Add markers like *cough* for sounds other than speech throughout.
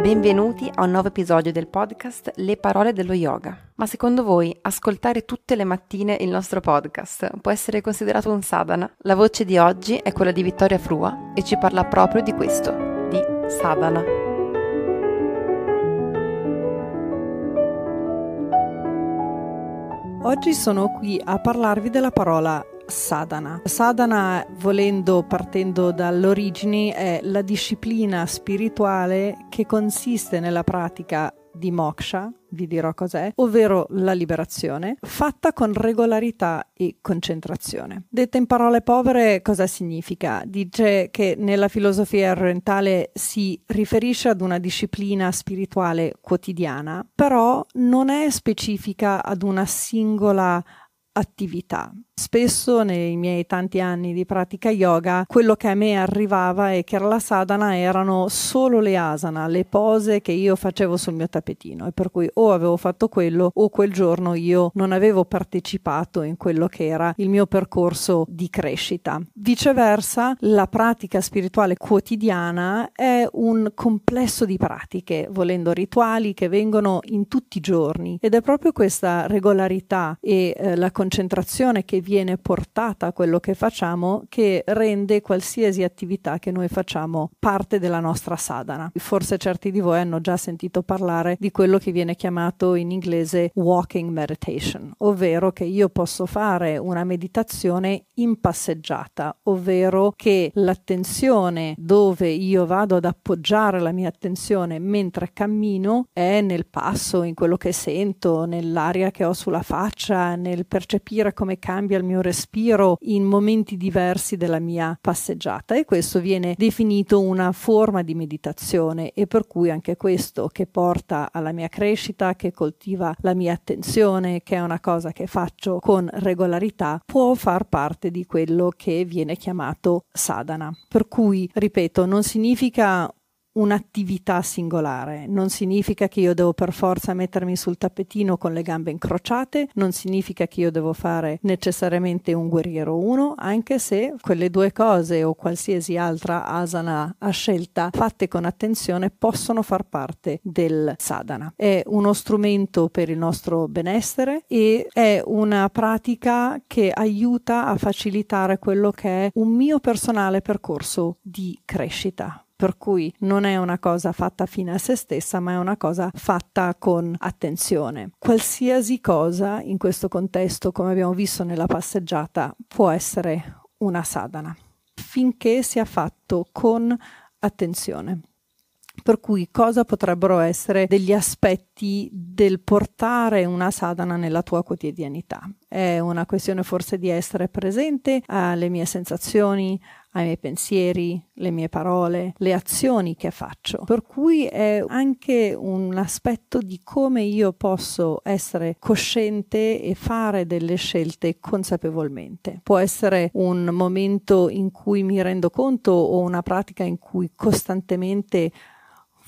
Benvenuti a un nuovo episodio del podcast Le parole dello yoga. Ma secondo voi ascoltare tutte le mattine il nostro podcast può essere considerato un sadhana? La voce di oggi è quella di Vittoria Frua e ci parla proprio di questo, di sadhana. Oggi sono qui a parlarvi della parola sadhana. Sadhana, volendo partendo dall'origine, è la disciplina spirituale che consiste nella pratica di moksha, vi dirò cos'è, ovvero la liberazione, fatta con regolarità e concentrazione. Detta in parole povere, cosa significa? Dice che nella filosofia orientale si riferisce ad una disciplina spirituale quotidiana, però non è specifica ad una singola attività. Spesso nei miei tanti anni di pratica yoga, quello che a me arrivava è che la sadhana erano solo le asana, le pose che io facevo sul mio tappetino e per cui o avevo fatto quello o quel giorno io non avevo partecipato in quello che era il mio percorso di crescita. Viceversa, la pratica spirituale quotidiana è un complesso di pratiche, volendo rituali che vengono in tutti i giorni ed è proprio questa regolarità e eh, la concentrazione che viene portata a quello che facciamo che rende qualsiasi attività che noi facciamo parte della nostra sadhana. Forse certi di voi hanno già sentito parlare di quello che viene chiamato in inglese walking meditation, ovvero che io posso fare una meditazione in passeggiata, ovvero che l'attenzione dove io vado ad appoggiare la mia attenzione mentre cammino è nel passo, in quello che sento, nell'aria che ho sulla faccia, nel percepire percepire come cambia il mio respiro in momenti diversi della mia passeggiata e questo viene definito una forma di meditazione e per cui anche questo che porta alla mia crescita, che coltiva la mia attenzione, che è una cosa che faccio con regolarità, può far parte di quello che viene chiamato sadhana. Per cui, ripeto, non significa un'attività singolare, non significa che io devo per forza mettermi sul tappetino con le gambe incrociate, non significa che io devo fare necessariamente un guerriero uno, anche se quelle due cose o qualsiasi altra asana a scelta fatte con attenzione possono far parte del sadhana. È uno strumento per il nostro benessere e è una pratica che aiuta a facilitare quello che è un mio personale percorso di crescita per cui non è una cosa fatta fine a se stessa, ma è una cosa fatta con attenzione. Qualsiasi cosa in questo contesto, come abbiamo visto nella passeggiata, può essere una sadhana, finché sia fatto con attenzione. Per cui cosa potrebbero essere degli aspetti del portare una sadhana nella tua quotidianità? È una questione forse di essere presente alle mie sensazioni, ai miei pensieri, le mie parole, le azioni che faccio. Per cui è anche un aspetto di come io posso essere cosciente e fare delle scelte consapevolmente. Può essere un momento in cui mi rendo conto o una pratica in cui costantemente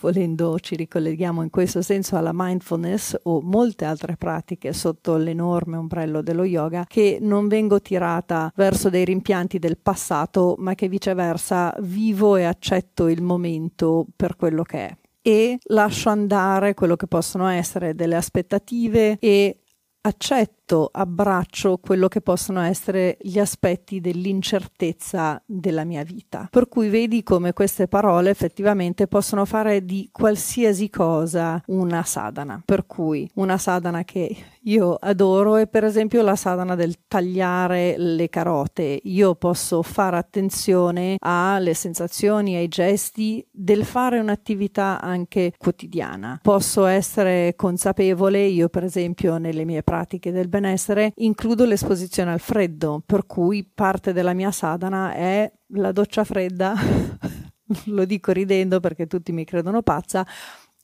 volendo ci ricolleghiamo in questo senso alla mindfulness o molte altre pratiche sotto l'enorme ombrello dello yoga che non vengo tirata verso dei rimpianti del passato ma che viceversa vivo e accetto il momento per quello che è. E lascio andare quello che possono essere delle aspettative e accetto, abbraccio quello che possono essere gli aspetti dell'incertezza della mia vita. Per cui vedi come queste parole effettivamente possono fare di qualsiasi cosa una sadhana. Per cui una sadhana che io adoro è per esempio la sadhana del tagliare le carote. Io posso fare attenzione alle sensazioni, ai gesti del fare un'attività anche quotidiana. Posso essere consapevole, io per esempio nelle mie pratiche del benessere includo l'esposizione al freddo, per cui parte della mia sadhana è la doccia fredda. *laughs* Lo dico ridendo perché tutti mi credono pazza,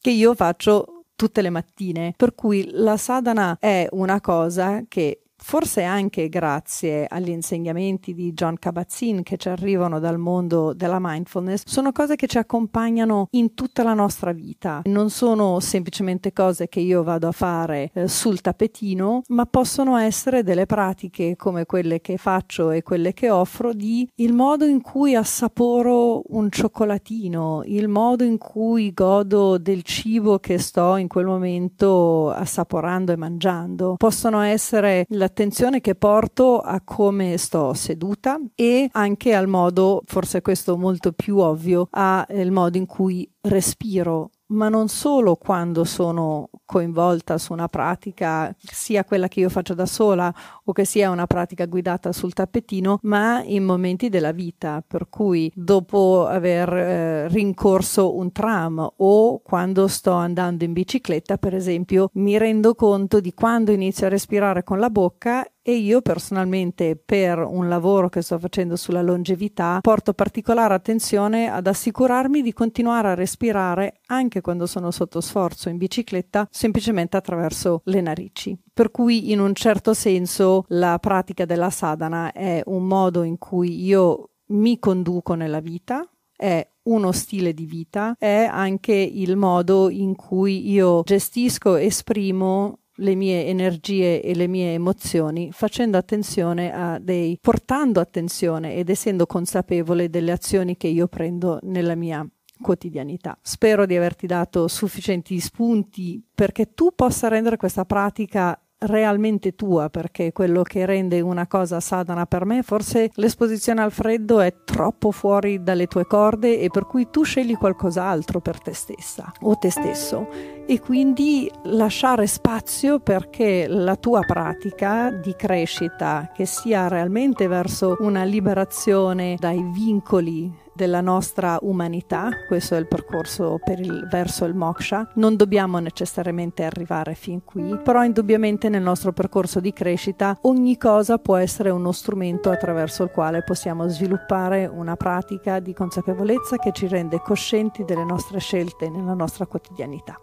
che io faccio tutte le mattine. Per cui la sadhana è una cosa che forse anche grazie agli insegnamenti di John Kabat-Zinn che ci arrivano dal mondo della mindfulness, sono cose che ci accompagnano in tutta la nostra vita. Non sono semplicemente cose che io vado a fare eh, sul tappetino, ma possono essere delle pratiche come quelle che faccio e quelle che offro di il modo in cui assaporo un cioccolatino, il modo in cui godo del cibo che sto in quel momento assaporando e mangiando. Possono essere la l'attenzione che porto a come sto seduta e anche al modo, forse questo molto più ovvio, al modo in cui respiro ma non solo quando sono coinvolta su una pratica, sia quella che io faccio da sola o che sia una pratica guidata sul tappetino, ma in momenti della vita, per cui dopo aver eh, rincorso un tram o quando sto andando in bicicletta, per esempio, mi rendo conto di quando inizio a respirare con la bocca e io personalmente per un lavoro che sto facendo sulla longevità porto particolare attenzione ad assicurarmi di continuare a respirare anche quando sono sotto sforzo in bicicletta semplicemente attraverso le narici. Per cui in un certo senso la pratica della sadhana è un modo in cui io mi conduco nella vita, è uno stile di vita, è anche il modo in cui io gestisco, esprimo le mie energie e le mie emozioni facendo attenzione a dei portando attenzione ed essendo consapevole delle azioni che io prendo nella mia quotidianità. Spero di averti dato sufficienti spunti perché tu possa rendere questa pratica realmente tua perché quello che rende una cosa sadhana per me forse l'esposizione al freddo è troppo fuori dalle tue corde e per cui tu scegli qualcos'altro per te stessa o te stesso. E quindi lasciare spazio perché la tua pratica di crescita che sia realmente verso una liberazione dai vincoli della nostra umanità, questo è il percorso il, verso il moksha, non dobbiamo necessariamente arrivare fin qui, però indubbiamente nel nostro percorso di crescita ogni cosa può essere uno strumento attraverso il quale possiamo sviluppare una pratica di consapevolezza che ci rende coscienti delle nostre scelte nella nostra quotidianità.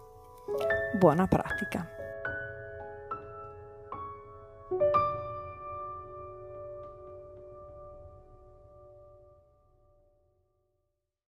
Buona pratica.